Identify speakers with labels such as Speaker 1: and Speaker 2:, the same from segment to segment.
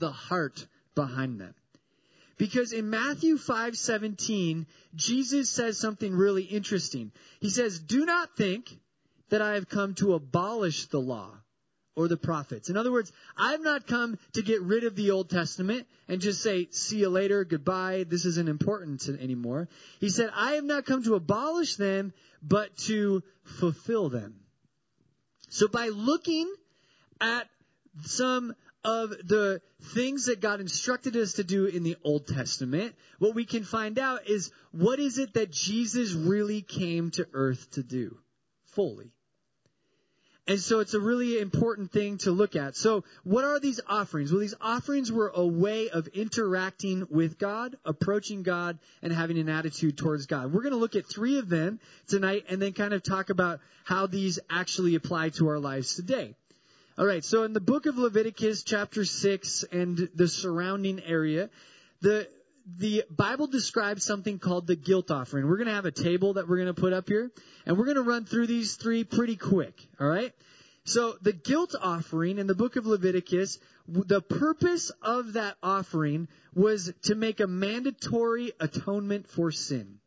Speaker 1: the heart behind them. Because in Matthew 5:17, Jesus says something really interesting. He says, "Do not think that I have come to abolish the law or the prophets." In other words, I have not come to get rid of the Old Testament and just say, "See you later, goodbye, this isn't important anymore." He said, "I have not come to abolish them, but to fulfill them." So by looking at some of the things that God instructed us to do in the Old Testament, what we can find out is what is it that Jesus really came to earth to do fully. And so it's a really important thing to look at. So what are these offerings? Well, these offerings were a way of interacting with God, approaching God, and having an attitude towards God. We're going to look at three of them tonight and then kind of talk about how these actually apply to our lives today. All right, so in the book of Leviticus, chapter 6, and the surrounding area, the the Bible describes something called the guilt offering. We're going to have a table that we're going to put up here, and we're going to run through these three pretty quick. All right? So the guilt offering in the book of Leviticus, the purpose of that offering was to make a mandatory atonement for sin.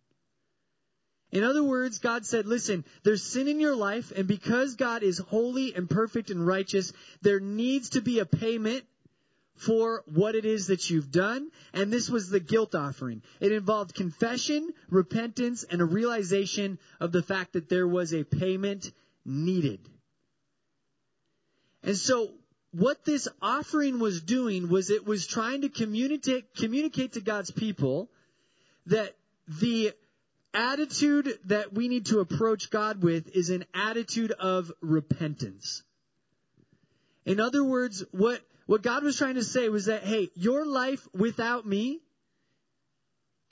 Speaker 1: In other words, God said, listen, there's sin in your life, and because God is holy and perfect and righteous, there needs to be a payment for what it is that you've done. And this was the guilt offering. It involved confession, repentance, and a realization of the fact that there was a payment needed. And so what this offering was doing was it was trying to communicate, communicate to God's people that the attitude that we need to approach God with is an attitude of repentance. In other words, what, what God was trying to say was that, hey, your life without me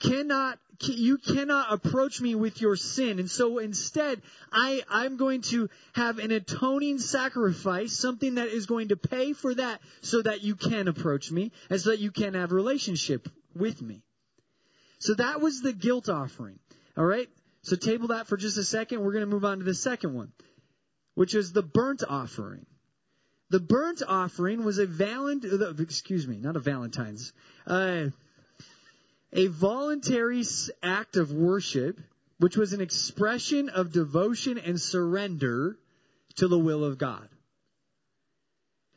Speaker 1: cannot, you cannot approach me with your sin. And so instead, I, I'm going to have an atoning sacrifice, something that is going to pay for that so that you can approach me and so that you can have a relationship with me. So that was the guilt offering. All right? So table that for just a second. We're going to move on to the second one, which is the burnt offering. The burnt offering was a valent, uh, excuse me, not a Valentine's, uh, a voluntary act of worship, which was an expression of devotion and surrender to the will of God.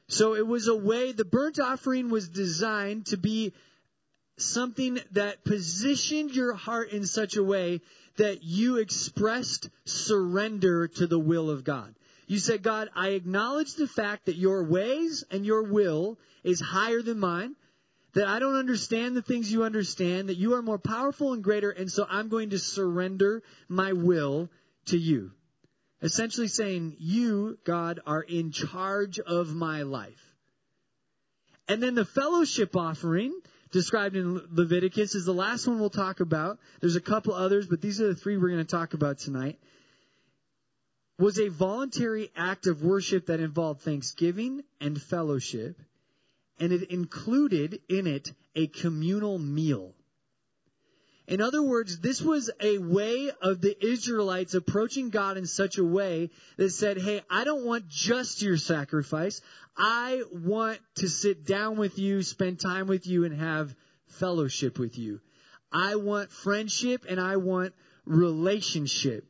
Speaker 1: So it was a way, the burnt offering was designed to be something that positioned your heart in such a way that you expressed surrender to the will of God. You said, God, I acknowledge the fact that your ways and your will is higher than mine, that I don't understand the things you understand, that you are more powerful and greater, and so I'm going to surrender my will to you. Essentially saying, you, God, are in charge of my life. And then the fellowship offering described in Leviticus is the last one we'll talk about. There's a couple others, but these are the three we're going to talk about tonight. Was a voluntary act of worship that involved thanksgiving and fellowship, and it included in it a communal meal. In other words, this was a way of the Israelites approaching God in such a way that said, Hey, I don't want just your sacrifice. I want to sit down with you, spend time with you, and have fellowship with you. I want friendship and I want relationship.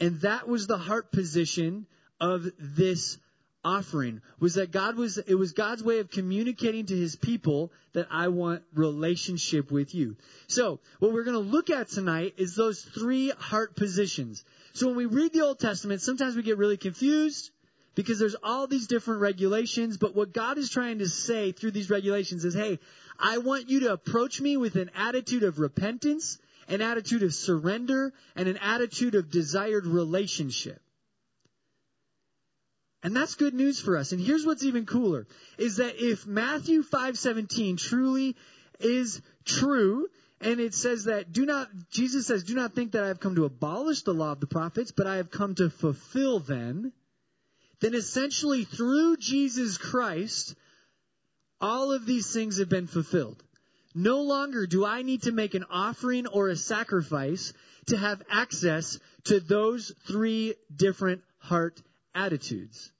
Speaker 1: And that was the heart position of this offering was that God was, it was God's way of communicating to his people that I want relationship with you. So, what we're going to look at tonight is those three heart positions. So when we read the Old Testament, sometimes we get really confused because there's all these different regulations, but what God is trying to say through these regulations is, hey, I want you to approach me with an attitude of repentance, an attitude of surrender, and an attitude of desired relationship. And that's good news for us. And here's what's even cooler is that if Matthew 5:17 truly is true and it says that do not Jesus says do not think that I have come to abolish the law of the prophets but I have come to fulfill them then essentially through Jesus Christ all of these things have been fulfilled. No longer do I need to make an offering or a sacrifice to have access to those three different heart attitudes.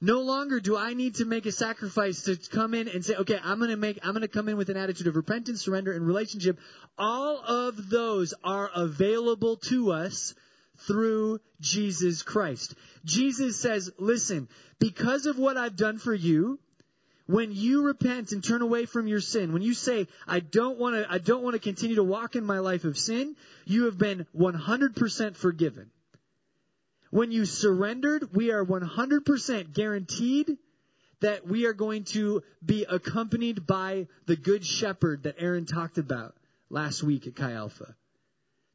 Speaker 1: No longer do I need to make a sacrifice to come in and say, okay, I'm going to make, I'm going to come in with an attitude of repentance, surrender, and relationship. All of those are available to us through Jesus Christ. Jesus says, listen, because of what I've done for you, when you repent and turn away from your sin, when you say, I don't want to, I don't want to continue to walk in my life of sin, you have been 100% forgiven. When you surrendered, we are 100% guaranteed that we are going to be accompanied by the good shepherd that Aaron talked about last week at Chi Alpha.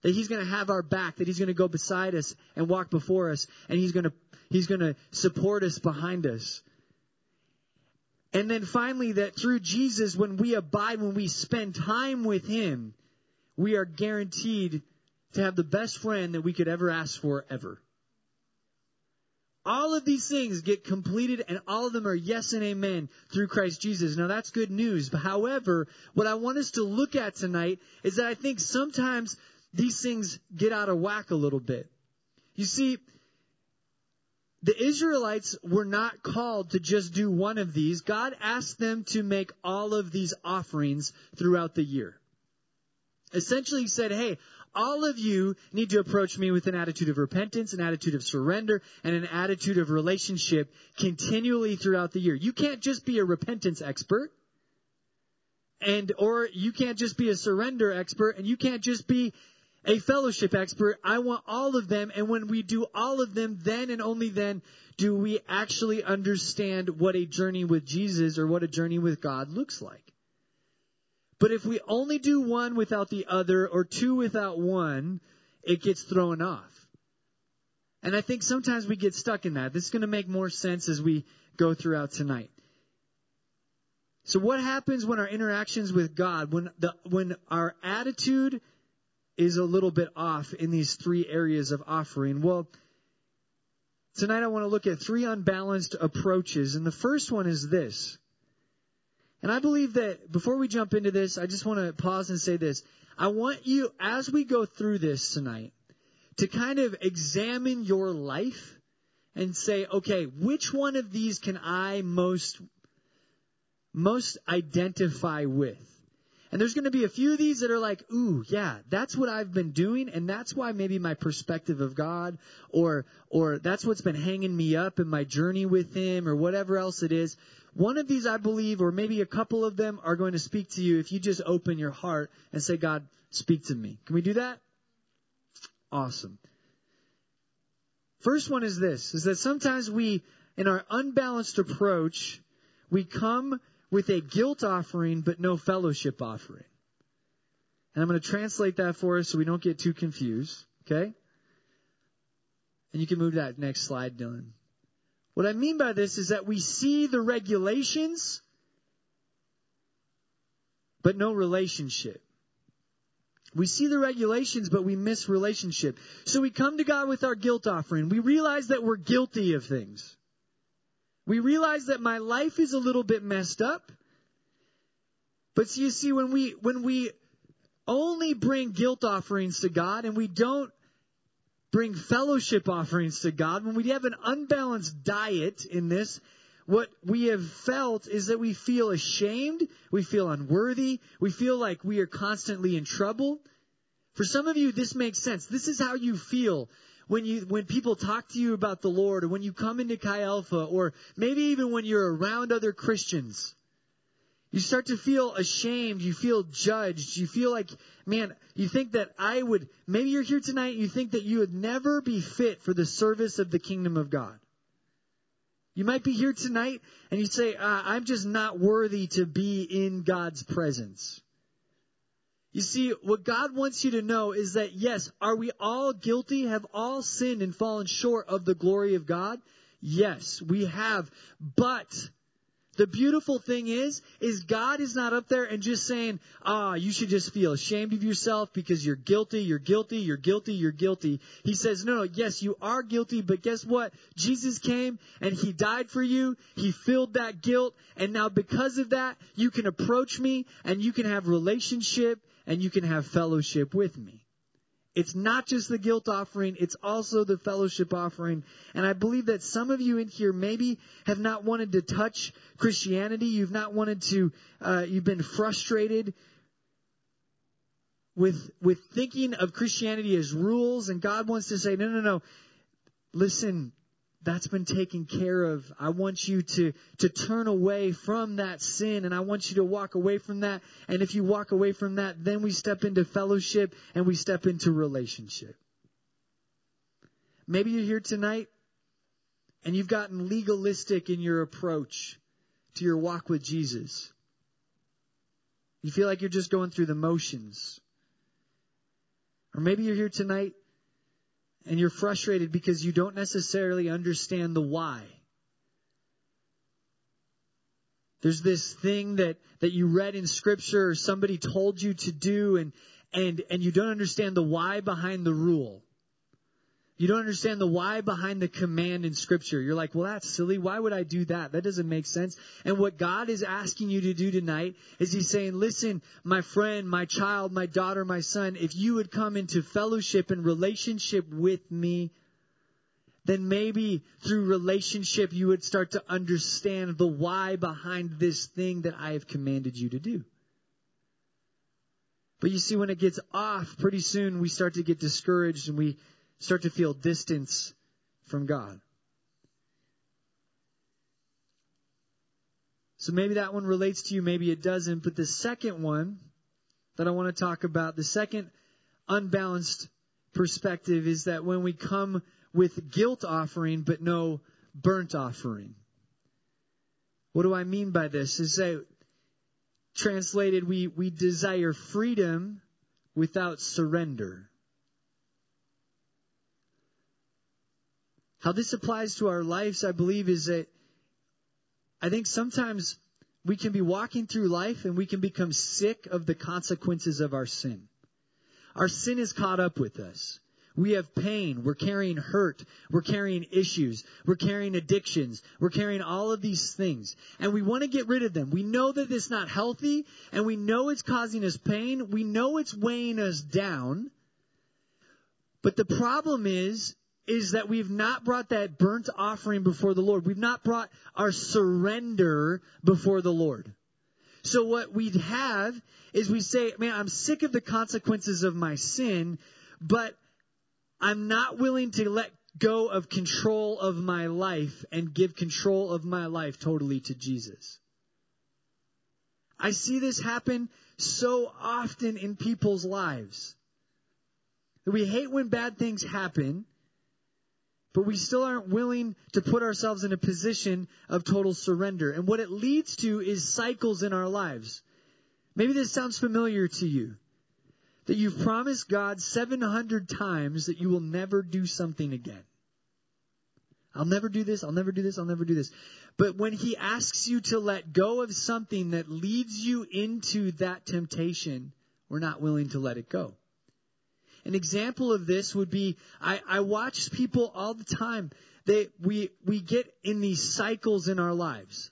Speaker 1: That he's going to have our back, that he's going to go beside us and walk before us, and he's going to, he's going to support us behind us. And then finally, that through Jesus, when we abide, when we spend time with him, we are guaranteed to have the best friend that we could ever ask for ever. All of these things get completed and all of them are yes and amen through Christ Jesus. Now that's good news. But however, what I want us to look at tonight is that I think sometimes these things get out of whack a little bit. You see, the Israelites were not called to just do one of these. God asked them to make all of these offerings throughout the year. Essentially, he said, Hey, all of you need to approach me with an attitude of repentance, an attitude of surrender, and an attitude of relationship continually throughout the year. You can't just be a repentance expert. And, or you can't just be a surrender expert, and you can't just be a fellowship expert. I want all of them, and when we do all of them, then and only then do we actually understand what a journey with Jesus or what a journey with God looks like. But if we only do one without the other or two without one, it gets thrown off. And I think sometimes we get stuck in that. This is going to make more sense as we go throughout tonight. So what happens when our interactions with God, when the, when our attitude is a little bit off in these three areas of offering? Well, tonight I want to look at three unbalanced approaches. And the first one is this. And I believe that before we jump into this, I just want to pause and say this. I want you, as we go through this tonight, to kind of examine your life and say, okay, which one of these can I most, most identify with? And there's going to be a few of these that are like, ooh, yeah, that's what I've been doing, and that's why maybe my perspective of God, or or that's what's been hanging me up in my journey with Him, or whatever else it is. One of these, I believe, or maybe a couple of them, are going to speak to you if you just open your heart and say, God, speak to me. Can we do that? Awesome. First one is this, is that sometimes we, in our unbalanced approach, we come with a guilt offering but no fellowship offering. And I'm going to translate that for us so we don't get too confused, okay? And you can move to that next slide, Dylan. What I mean by this is that we see the regulations, but no relationship. We see the regulations, but we miss relationship. So we come to God with our guilt offering. We realize that we're guilty of things. We realize that my life is a little bit messed up. But see, you see, when we, when we only bring guilt offerings to God and we don't bring fellowship offerings to God, when we have an unbalanced diet in this, what we have felt is that we feel ashamed, we feel unworthy, we feel like we are constantly in trouble. For some of you, this makes sense. This is how you feel when you when people talk to you about the Lord, or when you come into Chi Alpha, or maybe even when you're around other Christians. You start to feel ashamed. You feel judged. You feel like, man, you think that I would, maybe you're here tonight, you think that you would never be fit for the service of the kingdom of God. You might be here tonight and you say, uh, I'm just not worthy to be in God's presence. You see, what God wants you to know is that yes, are we all guilty? Have all sinned and fallen short of the glory of God? Yes, we have. But the beautiful thing is, is God is not up there and just saying, ah, you should just feel ashamed of yourself because you're guilty, you're guilty, you're guilty, you're guilty. He says, no, no, yes, you are guilty, but guess what? Jesus came and He died for you. He filled that guilt. And now because of that, you can approach me and you can have relationship and you can have fellowship with me. It's not just the guilt offering, it's also the fellowship offering. And I believe that some of you in here maybe have not wanted to touch Christianity. You've not wanted to, uh, you've been frustrated with, with thinking of Christianity as rules. And God wants to say, no, no, no. Listen, that's been taken care of. I want you to, to turn away from that sin and I want you to walk away from that. And if you walk away from that, then we step into fellowship and we step into relationship. Maybe you're here tonight and you've gotten legalistic in your approach to your walk with Jesus. You feel like you're just going through the motions. Or maybe you're here tonight and you're frustrated because you don't necessarily understand the why. There's this thing that, that you read in scripture or somebody told you to do and, and, and you don't understand the why behind the rule. You don't understand the why behind the command in scripture. You're like, well, that's silly. Why would I do that? That doesn't make sense. And what God is asking you to do tonight is He's saying, listen, my friend, my child, my daughter, my son, if you would come into fellowship and relationship with me, then maybe through relationship you would start to understand the why behind this thing that I have commanded you to do. But you see, when it gets off, pretty soon we start to get discouraged and we start to feel distance from God. So maybe that one relates to you, maybe it doesn't. But the second one that I want to talk about, the second unbalanced perspective is that when we come with guilt offering but no burnt offering. What do I mean by this? Is that translated, we, we desire freedom without surrender. How this applies to our lives, I believe, is that I think sometimes we can be walking through life and we can become sick of the consequences of our sin. Our sin is caught up with us. We have pain. We're carrying hurt. We're carrying issues. We're carrying addictions. We're carrying all of these things. And we want to get rid of them. We know that it's not healthy and we know it's causing us pain. We know it's weighing us down. But the problem is, is that we've not brought that burnt offering before the Lord. We've not brought our surrender before the Lord. So what we have is we say, man, I'm sick of the consequences of my sin, but I'm not willing to let go of control of my life and give control of my life totally to Jesus. I see this happen so often in people's lives. We hate when bad things happen, but we still aren't willing to put ourselves in a position of total surrender. And what it leads to is cycles in our lives. Maybe this sounds familiar to you. That you've promised God 700 times that you will never do something again. I'll never do this, I'll never do this, I'll never do this. But when He asks you to let go of something that leads you into that temptation, we're not willing to let it go. An example of this would be I, I watch people all the time. They we we get in these cycles in our lives.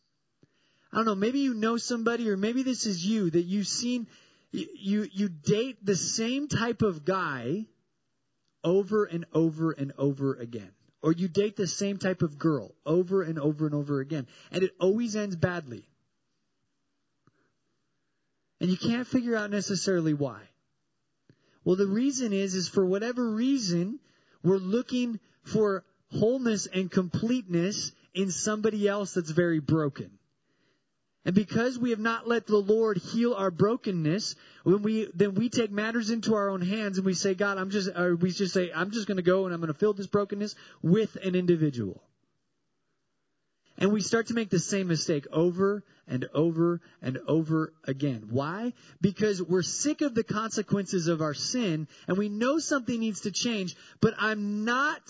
Speaker 1: I don't know, maybe you know somebody or maybe this is you that you've seen you you date the same type of guy over and over and over again. Or you date the same type of girl over and over and over again. And it always ends badly. And you can't figure out necessarily why. Well, the reason is, is for whatever reason, we're looking for wholeness and completeness in somebody else that's very broken. And because we have not let the Lord heal our brokenness, when we then we take matters into our own hands and we say, God, I'm just, or we just say, I'm just going to go and I'm going to fill this brokenness with an individual. And we start to make the same mistake over and over and over again. Why? Because we're sick of the consequences of our sin and we know something needs to change, but I'm not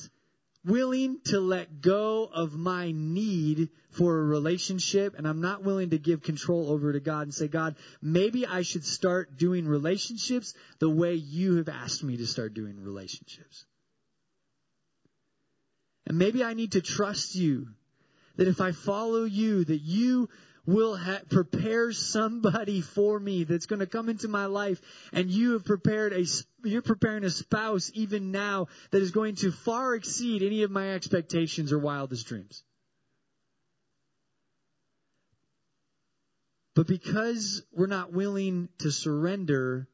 Speaker 1: willing to let go of my need for a relationship and I'm not willing to give control over to God and say, God, maybe I should start doing relationships the way you have asked me to start doing relationships. And maybe I need to trust you that if I follow you, that you will ha- prepare somebody for me that's going to come into my life. And you have prepared a you're preparing a spouse even now that is going to far exceed any of my expectations or wildest dreams. But because we're not willing to surrender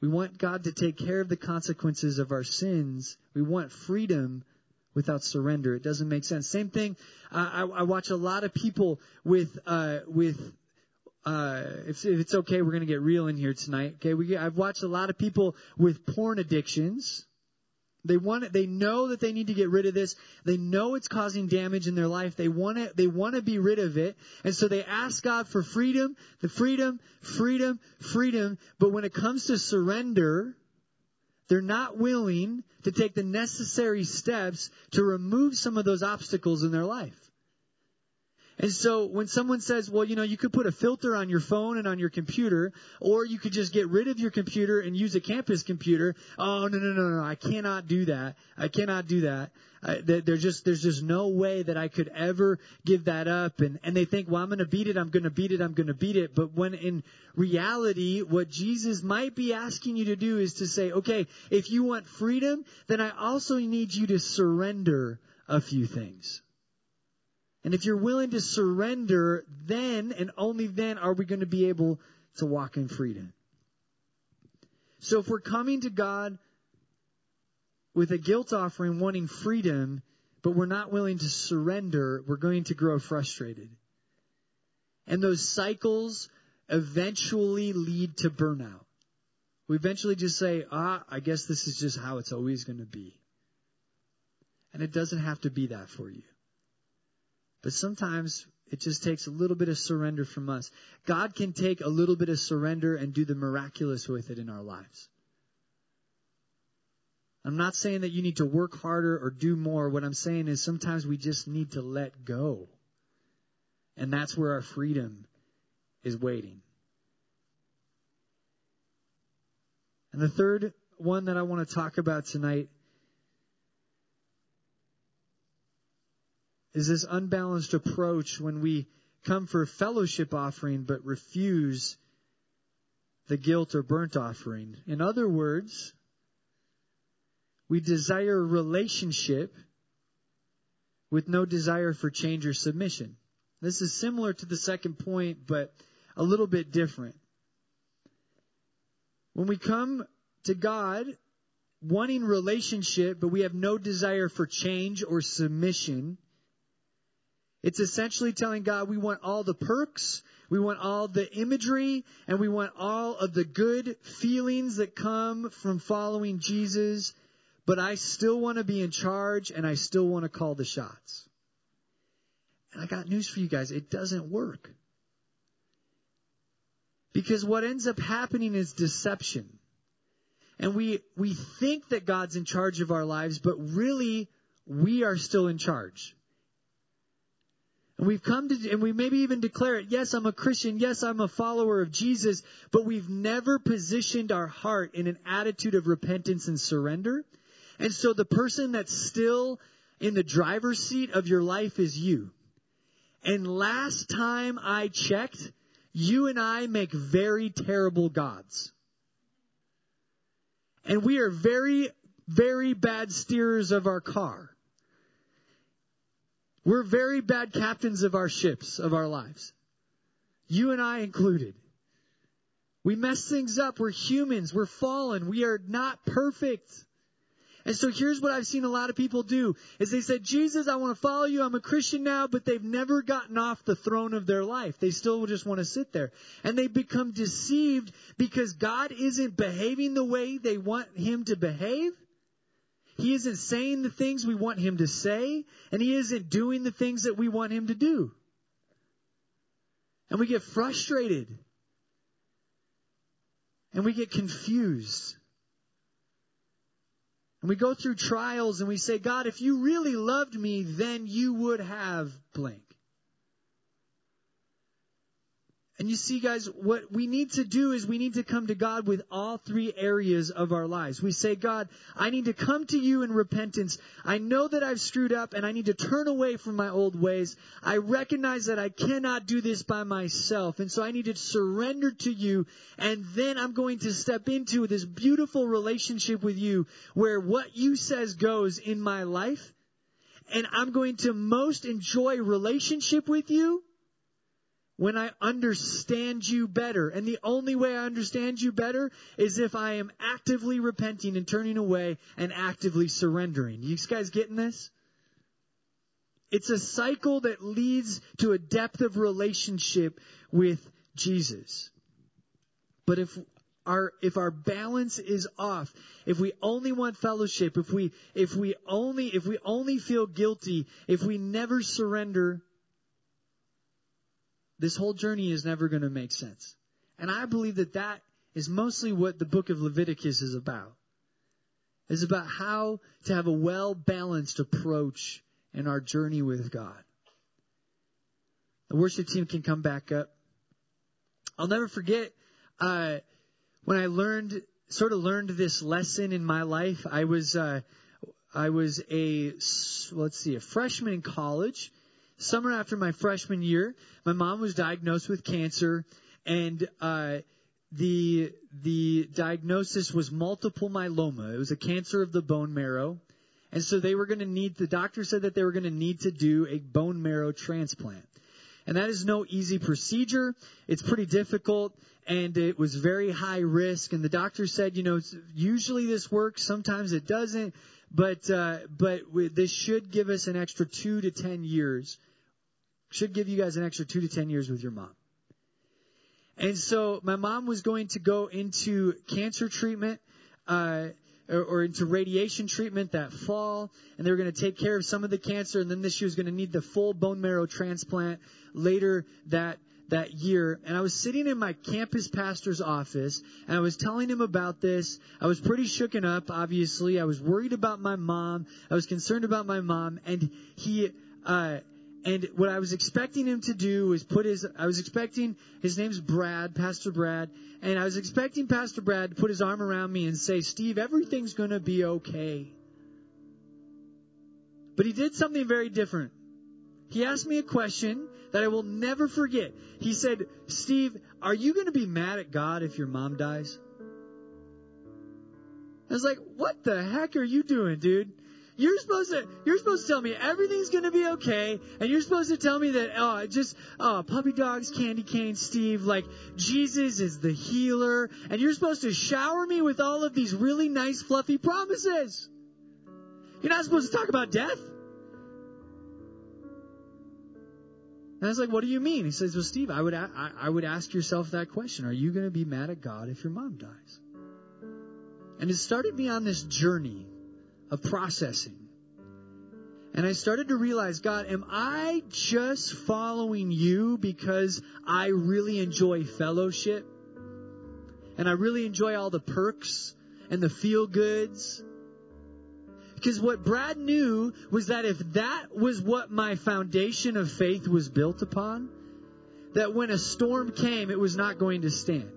Speaker 1: we want God to take care of the consequences of our sins. We want freedom without surrender. It doesn't make sense. Same thing. Uh, I, I, watch a lot of people with uh, with. Uh, if, if, it's okay, we're to get real in here tonight. Okay, we, I've watched a lot of people with porn addictions. They want it, they know that they need to get rid of this. They know it's causing damage in their life. They want it, they want to be rid of it. And so they ask God for freedom, the freedom, freedom, freedom. But when it comes to surrender, they're not willing to take the necessary steps to remove some of those obstacles in their life. And so when someone says, well, you know, you could put a filter on your phone and on your computer, or you could just get rid of your computer and use a campus computer. Oh, no, no, no, no, I cannot do that. I cannot do that. I, there's just, there's just no way that I could ever give that up. And, and they think, well, I'm going to beat it. I'm going to beat it. I'm going to beat it. But when in reality, what Jesus might be asking you to do is to say, okay, if you want freedom, then I also need you to surrender a few things. And if you're willing to surrender, then and only then are we going to be able to walk in freedom. So if we're coming to God with a guilt offering wanting freedom, but we're not willing to surrender, we're going to grow frustrated. And those cycles eventually lead to burnout. We eventually just say, ah, I guess this is just how it's always going to be. And it doesn't have to be that for you. But sometimes it just takes a little bit of surrender from us. God can take a little bit of surrender and do the miraculous with it in our lives. I'm not saying that you need to work harder or do more. What I'm saying is sometimes we just need to let go. And that's where our freedom is waiting. And the third one that I want to talk about tonight is this unbalanced approach when we come for a fellowship offering but refuse the guilt or burnt offering. In other words, we desire relationship with no desire for change or submission. This is similar to the second point, but a little bit different. When we come to God wanting relationship, but we have no desire for change or submission, it's essentially telling God we want all the perks, we want all the imagery, and we want all of the good feelings that come from following Jesus, but I still want to be in charge and I still want to call the shots. And I got news for you guys. It doesn't work. Because what ends up happening is deception. And we, we think that God's in charge of our lives, but really, we are still in charge. And we've come to, and we maybe even declare it, yes, I'm a Christian, yes, I'm a follower of Jesus, but we've never positioned our heart in an attitude of repentance and surrender. And so the person that's still in the driver's seat of your life is you. And last time I checked, you and I make very terrible gods. And we are very, very bad steerers of our car. We're very bad captains of our ships, of our lives. You and I included. We mess things up. We're humans. We're fallen. We are not perfect. And so here's what I've seen a lot of people do is they said, Jesus, I want to follow you. I'm a Christian now, but they've never gotten off the throne of their life. They still just want to sit there. And they become deceived because God isn't behaving the way they want him to behave. He isn't saying the things we want him to say, and he isn't doing the things that we want him to do. And we get frustrated. And we get confused. And we go through trials and we say, God, if you really loved me, then you would have blank. And you see, guys, what we need to do is we need to come to God with all three areas of our lives. We say, God, I need to come to you in repentance. I know that I've screwed up and I need to turn away from my old ways. I recognize that I cannot do this by myself. And so I need to surrender to you. And then I'm going to step into this beautiful relationship with you where what you says goes in my life. And I'm going to most enjoy relationship with you when I understand you better. And the only way I understand you better is if I am actively repenting and turning away and actively surrendering. You guys getting this? It's a cycle that leads to a depth of relationship with Jesus. But if our if our balance is off, if we only want fellowship, if we if we only if we only feel guilty, if we never surrender, this whole journey is never going to make sense. And I believe that that is mostly what the book of Leviticus is about. It's about how to have a well balanced approach in our journey with God. The worship team can come back up. I'll never forget uh, when I learned, sort of learned this lesson in my life. I was, uh, I was a, let's see, a freshman in college, summer after my freshman year, my mom was diagnosed with cancer, and uh, the the diagnosis was multiple myeloma. It was a cancer of the bone marrow, and so they were going to need. The doctor said that they were going to need to do a bone marrow transplant. And that is no easy procedure. It's pretty difficult and it was very high risk. And the doctor said, you know, usually this works, sometimes it doesn't, but, uh, but this should give us an extra two to ten years should give you guys an extra two to ten years with your mom. And so my mom was going to go into cancer treatment, uh, or, into radiation treatment that fall, and they were going to take care of some of the cancer, and then this she was going to need the full bone marrow transplant later that that year. And I was sitting in my campus pastor's office, and I was telling him about this. I was pretty shooken up, obviously. I was worried about my mom. I was concerned about my mom, and he. Uh, and what I was expecting him to do was put his, I was expecting, his name's Brad, Pastor Brad, and I was expecting Pastor Brad to put his arm around me and say, Steve, everything's gonna be okay. But he did something very different. He asked me a question that I will never forget. He said, Steve, are you gonna be mad at God if your mom dies? I was like, what the heck are you doing, dude? You're supposed to you're supposed to tell me everything's gonna be okay, and you're supposed to tell me that oh just oh puppy dogs, candy cane, Steve, like Jesus is the healer, and you're supposed to shower me with all of these really nice fluffy promises. You're not supposed to talk about death. And I was like, what do you mean? He says, well, Steve, I would, I, I would ask yourself that question. Are you going to be mad at God if your mom dies? And it started me on this journey of processing. And I started to realize, God, am I just following you because I really enjoy fellowship? And I really enjoy all the perks and the feel goods? Because what Brad knew was that if that was what my foundation of faith was built upon, that when a storm came, it was not going to stand.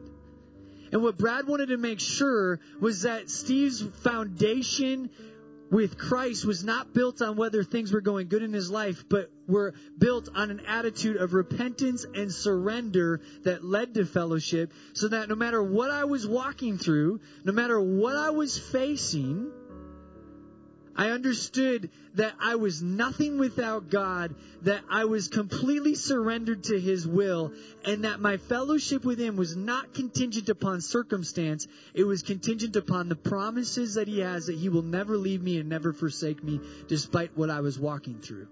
Speaker 1: And what Brad wanted to make sure was that Steve's foundation with Christ was not built on whether things were going good in his life, but were built on an attitude of repentance and surrender that led to fellowship, so that no matter what I was walking through, no matter what I was facing, I understood that I was nothing without God, that I was completely surrendered to His will, and that my fellowship with Him was not contingent upon circumstance. It was contingent upon the promises that He has that He will never leave me and never forsake me, despite what I was walking through.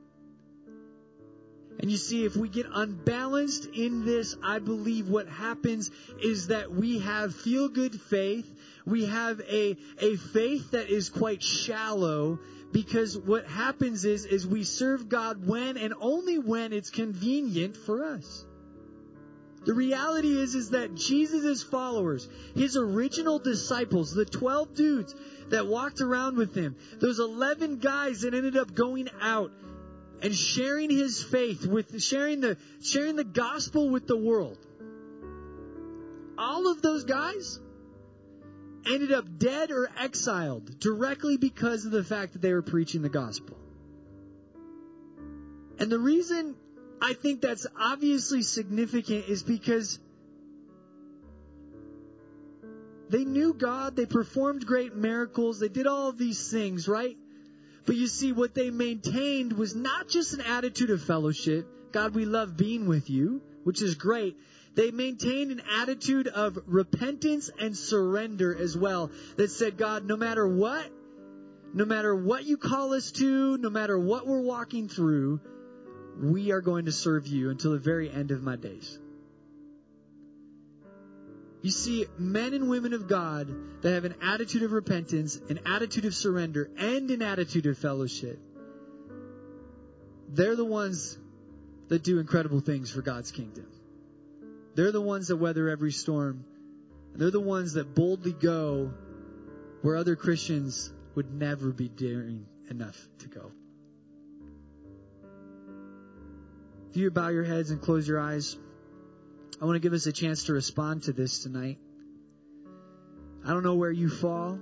Speaker 1: And you see, if we get unbalanced in this, I believe what happens is that we have feel good faith. We have a, a faith that is quite shallow because what happens is, is we serve God when and only when it's convenient for us. The reality is, is that Jesus' followers, his original disciples, the 12 dudes that walked around with him, those 11 guys that ended up going out and sharing his faith with sharing the sharing the gospel with the world. all of those guys ended up dead or exiled directly because of the fact that they were preaching the gospel. And the reason I think that's obviously significant is because they knew God, they performed great miracles, they did all of these things, right? But you see, what they maintained was not just an attitude of fellowship. God, we love being with you, which is great. They maintained an attitude of repentance and surrender as well that said, God, no matter what, no matter what you call us to, no matter what we're walking through, we are going to serve you until the very end of my days. You see, men and women of God that have an attitude of repentance, an attitude of surrender, and an attitude of fellowship, they're the ones that do incredible things for God's kingdom. They're the ones that weather every storm. They're the ones that boldly go where other Christians would never be daring enough to go. If you bow your heads and close your eyes, I want to give us a chance to respond to this tonight. I don't know where you fall,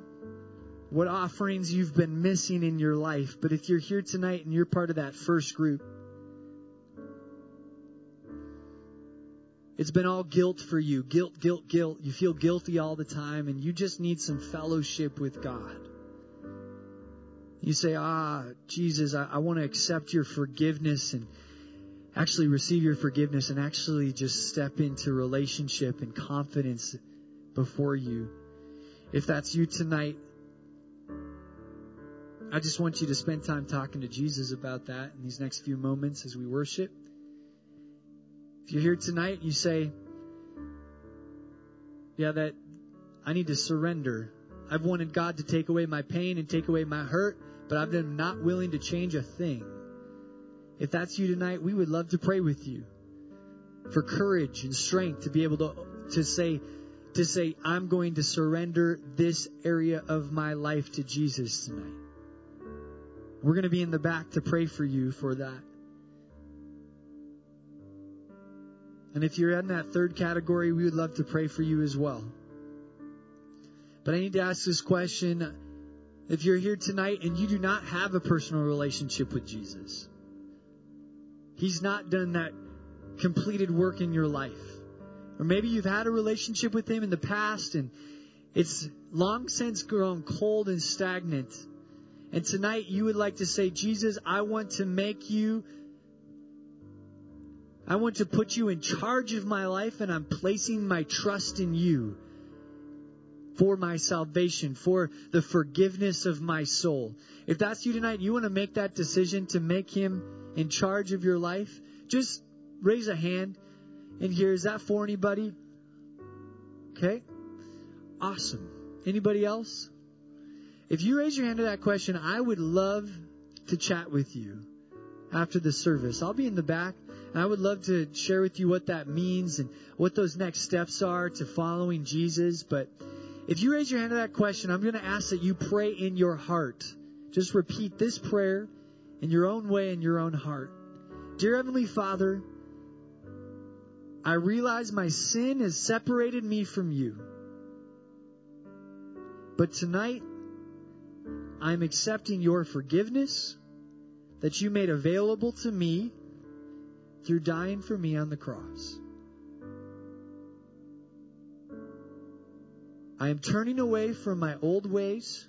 Speaker 1: what offerings you've been missing in your life, but if you're here tonight and you're part of that first group, it's been all guilt for you. Guilt, guilt, guilt. You feel guilty all the time and you just need some fellowship with God. You say, ah, Jesus, I, I want to accept your forgiveness and actually receive your forgiveness and actually just step into relationship and confidence before you. If that's you tonight, I just want you to spend time talking to Jesus about that in these next few moments as we worship. If you're here tonight, you say, Yeah, that I need to surrender. I've wanted God to take away my pain and take away my hurt, but I've been not willing to change a thing. If that's you tonight, we would love to pray with you for courage and strength to be able to, to say, to say, I'm going to surrender this area of my life to Jesus tonight. We're going to be in the back to pray for you for that. And if you're in that third category, we would love to pray for you as well. But I need to ask this question. If you're here tonight and you do not have a personal relationship with Jesus, He's not done that completed work in your life. Or maybe you've had a relationship with Him in the past and it's long since grown cold and stagnant. And tonight you would like to say, Jesus, I want to make you, I want to put you in charge of my life and I'm placing my trust in you for my salvation, for the forgiveness of my soul. If that's you tonight, you want to make that decision to make Him in charge of your life, just raise a hand in here. Is that for anybody? Okay. Awesome. Anybody else? If you raise your hand to that question, I would love to chat with you after the service. I'll be in the back and I would love to share with you what that means and what those next steps are to following Jesus. But if you raise your hand to that question, I'm going to ask that you pray in your heart. Just repeat this prayer in your own way, in your own heart. Dear Heavenly Father, I realize my sin has separated me from you. But tonight, I'm accepting your forgiveness that you made available to me through dying for me on the cross. I am turning away from my old ways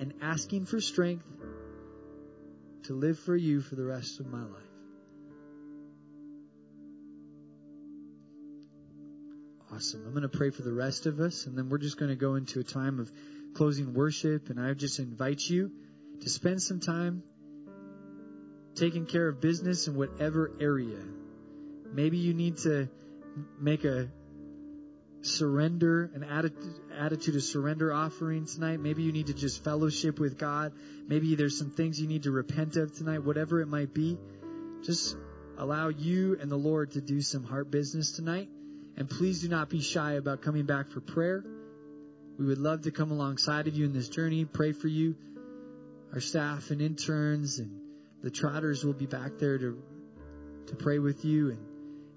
Speaker 1: and asking for strength to live for you for the rest of my life. Awesome. I'm going to pray for the rest of us, and then we're just going to go into a time of closing worship. And I just invite you to spend some time taking care of business in whatever area. Maybe you need to make a surrender, an attitude, attitude of surrender offering tonight. Maybe you need to just fellowship with God. Maybe there's some things you need to repent of tonight, whatever it might be. Just allow you and the Lord to do some heart business tonight. And please do not be shy about coming back for prayer. We would love to come alongside of you in this journey, pray for you. Our staff and interns and the trotters will be back there to to pray with you and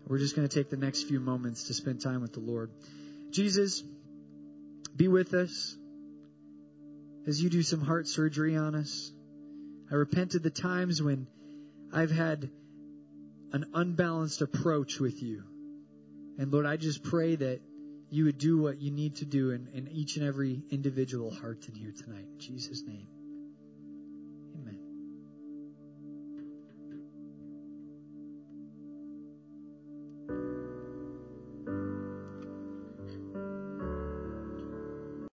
Speaker 1: we're just going to take the next few moments to spend time with the Lord. Jesus, be with us as you do some heart surgery on us. I repent of the times when I've had an unbalanced approach with you. And Lord, I just pray that you would do what you need to do in, in each and every individual heart in here tonight. In Jesus' name.